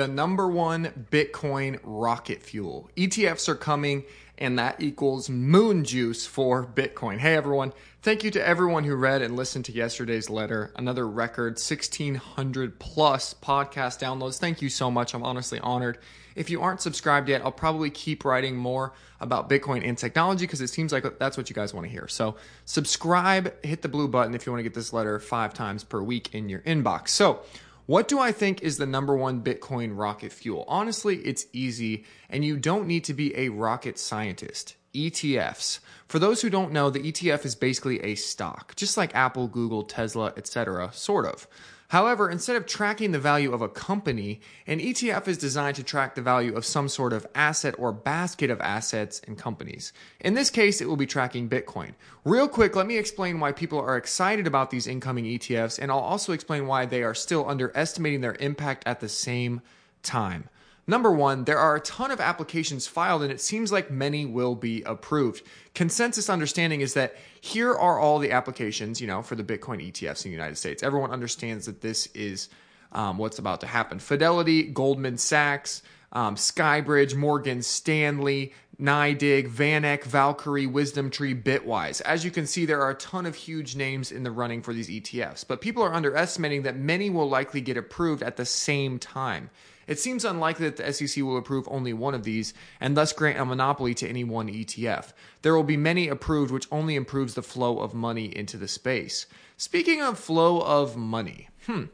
the number one Bitcoin rocket fuel. ETFs are coming, and that equals moon juice for Bitcoin. Hey, everyone. Thank you to everyone who read and listened to yesterday's letter. Another record 1,600 plus podcast downloads. Thank you so much. I'm honestly honored. If you aren't subscribed yet, I'll probably keep writing more about Bitcoin and technology because it seems like that's what you guys want to hear. So, subscribe, hit the blue button if you want to get this letter five times per week in your inbox. So, what do I think is the number one Bitcoin rocket fuel? Honestly, it's easy, and you don't need to be a rocket scientist. ETFs. For those who don't know, the ETF is basically a stock, just like Apple, Google, Tesla, etc., sort of. However, instead of tracking the value of a company, an ETF is designed to track the value of some sort of asset or basket of assets and companies. In this case, it will be tracking Bitcoin. Real quick, let me explain why people are excited about these incoming ETFs, and I'll also explain why they are still underestimating their impact at the same time. Number one, there are a ton of applications filed, and it seems like many will be approved. Consensus understanding is that here are all the applications, you know, for the Bitcoin ETFs in the United States. Everyone understands that this is um, what's about to happen. Fidelity, Goldman Sachs, um, Skybridge, Morgan Stanley, NYDIG, VanEck, Valkyrie, WisdomTree, Bitwise. As you can see, there are a ton of huge names in the running for these ETFs, but people are underestimating that many will likely get approved at the same time. It seems unlikely that the SEC will approve only one of these and thus grant a monopoly to any one ETF. There will be many approved, which only improves the flow of money into the space. Speaking of flow of money, hmm.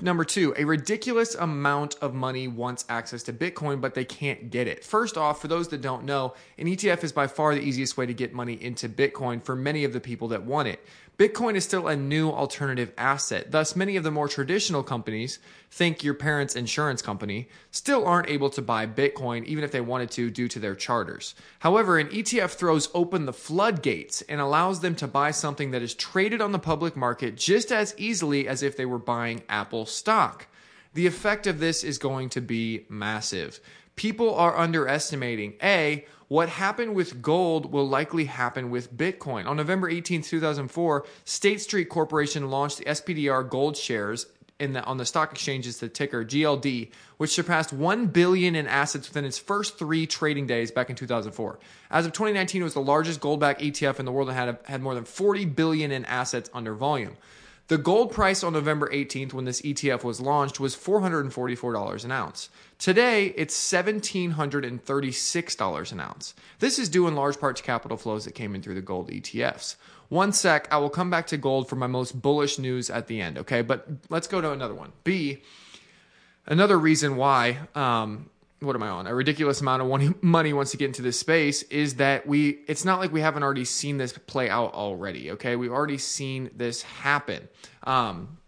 Number two, a ridiculous amount of money wants access to Bitcoin, but they can't get it. First off, for those that don't know, an ETF is by far the easiest way to get money into Bitcoin for many of the people that want it. Bitcoin is still a new alternative asset. Thus, many of the more traditional companies, think your parents' insurance company, still aren't able to buy Bitcoin even if they wanted to due to their charters. However, an ETF throws open the floodgates and allows them to buy something that is traded on the public market just as easily as if they were buying Apple stock. The effect of this is going to be massive. People are underestimating A, what happened with gold will likely happen with Bitcoin. On November 18, 2004, State Street Corporation launched the SPDR gold shares in the, on the stock exchanges, the ticker GLD, which surpassed 1 billion in assets within its first three trading days back in 2004. As of 2019, it was the largest gold-backed ETF in the world and had, had more than 40 billion in assets under volume. The gold price on November 18th, when this ETF was launched, was $444 an ounce. Today, it's $1,736 an ounce. This is due in large part to capital flows that came in through the gold ETFs. One sec, I will come back to gold for my most bullish news at the end, okay? But let's go to another one. B, another reason why um, what am I on? A ridiculous amount of money wants to get into this space is that we, it's not like we haven't already seen this play out already. Okay. We've already seen this happen. Um,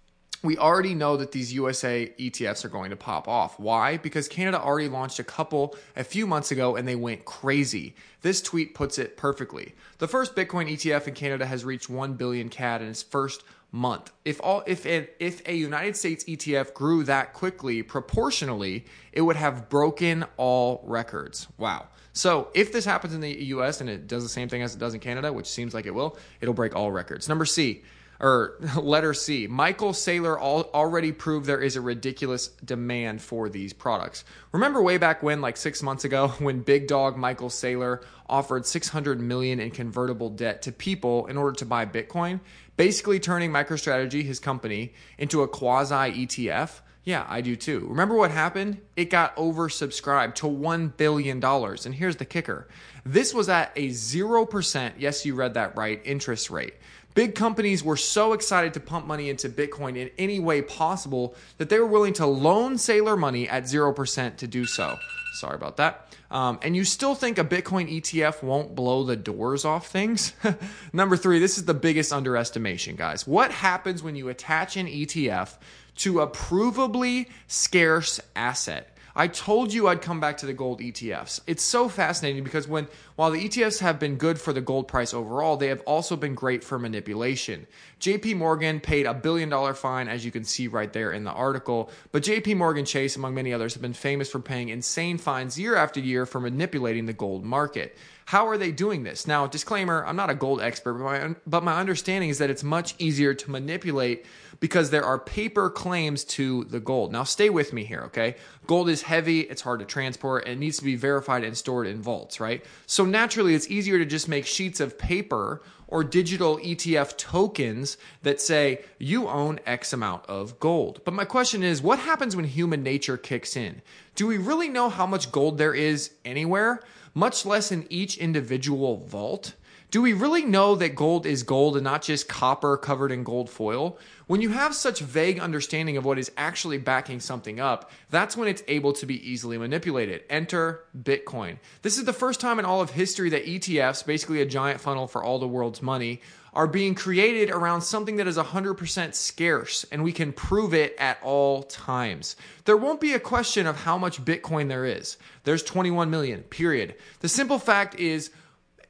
we already know that these USA ETFs are going to pop off. Why? Because Canada already launched a couple a few months ago and they went crazy. This tweet puts it perfectly. The first Bitcoin ETF in Canada has reached 1 billion CAD in its first month. If all if a, if a United States ETF grew that quickly proportionally, it would have broken all records. Wow. So if this happens in the US and it does the same thing as it does in Canada, which seems like it will, it'll break all records. Number C, or letter C, Michael Saylor already proved there is a ridiculous demand for these products. Remember way back when, like six months ago, when big dog Michael Saylor offered 600 million in convertible debt to people in order to buy Bitcoin, basically turning MicroStrategy, his company, into a quasi ETF? Yeah, I do too. Remember what happened? It got oversubscribed to $1 billion. And here's the kicker this was at a 0%, yes, you read that right, interest rate. Big companies were so excited to pump money into Bitcoin in any way possible that they were willing to loan Saylor money at 0% to do so. Sorry about that. Um, and you still think a Bitcoin ETF won't blow the doors off things? Number three, this is the biggest underestimation, guys. What happens when you attach an ETF to a provably scarce asset? I told you I'd come back to the gold ETFs. It's so fascinating because when while the ETFs have been good for the gold price overall, they have also been great for manipulation. JP Morgan paid a billion dollar fine as you can see right there in the article, but JP Morgan Chase among many others have been famous for paying insane fines year after year for manipulating the gold market. How are they doing this? Now, disclaimer, I'm not a gold expert, but my, but my understanding is that it's much easier to manipulate because there are paper claims to the gold. Now, stay with me here, okay? Gold is heavy, it's hard to transport, and it needs to be verified and stored in vaults, right? So naturally, it's easier to just make sheets of paper or digital ETF tokens that say you own X amount of gold. But my question is what happens when human nature kicks in? Do we really know how much gold there is anywhere, much less in each individual vault? Do we really know that gold is gold and not just copper covered in gold foil? When you have such vague understanding of what is actually backing something up, that's when it's able to be easily manipulated. Enter Bitcoin. This is the first time in all of history that ETFs, basically a giant funnel for all the world's money, are being created around something that is 100% scarce, and we can prove it at all times. There won't be a question of how much Bitcoin there is. There's 21 million, period. The simple fact is,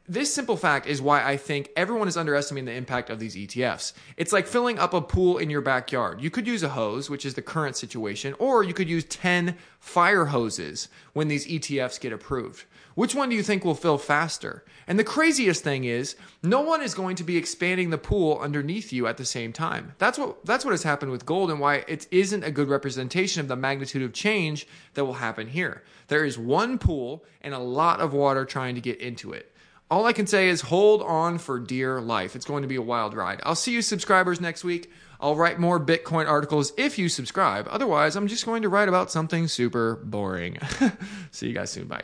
this simple fact is why I think everyone is underestimating the impact of these ETFs. It's like filling up a pool in your backyard. You could use a hose, which is the current situation, or you could use 10 fire hoses when these ETFs get approved. Which one do you think will fill faster? And the craziest thing is, no one is going to be expanding the pool underneath you at the same time. That's what that's what has happened with gold and why it isn't a good representation of the magnitude of change that will happen here. There is one pool and a lot of water trying to get into it. All I can say is hold on for dear life. It's going to be a wild ride. I'll see you subscribers next week. I'll write more Bitcoin articles if you subscribe. Otherwise, I'm just going to write about something super boring. see you guys soon. Bye.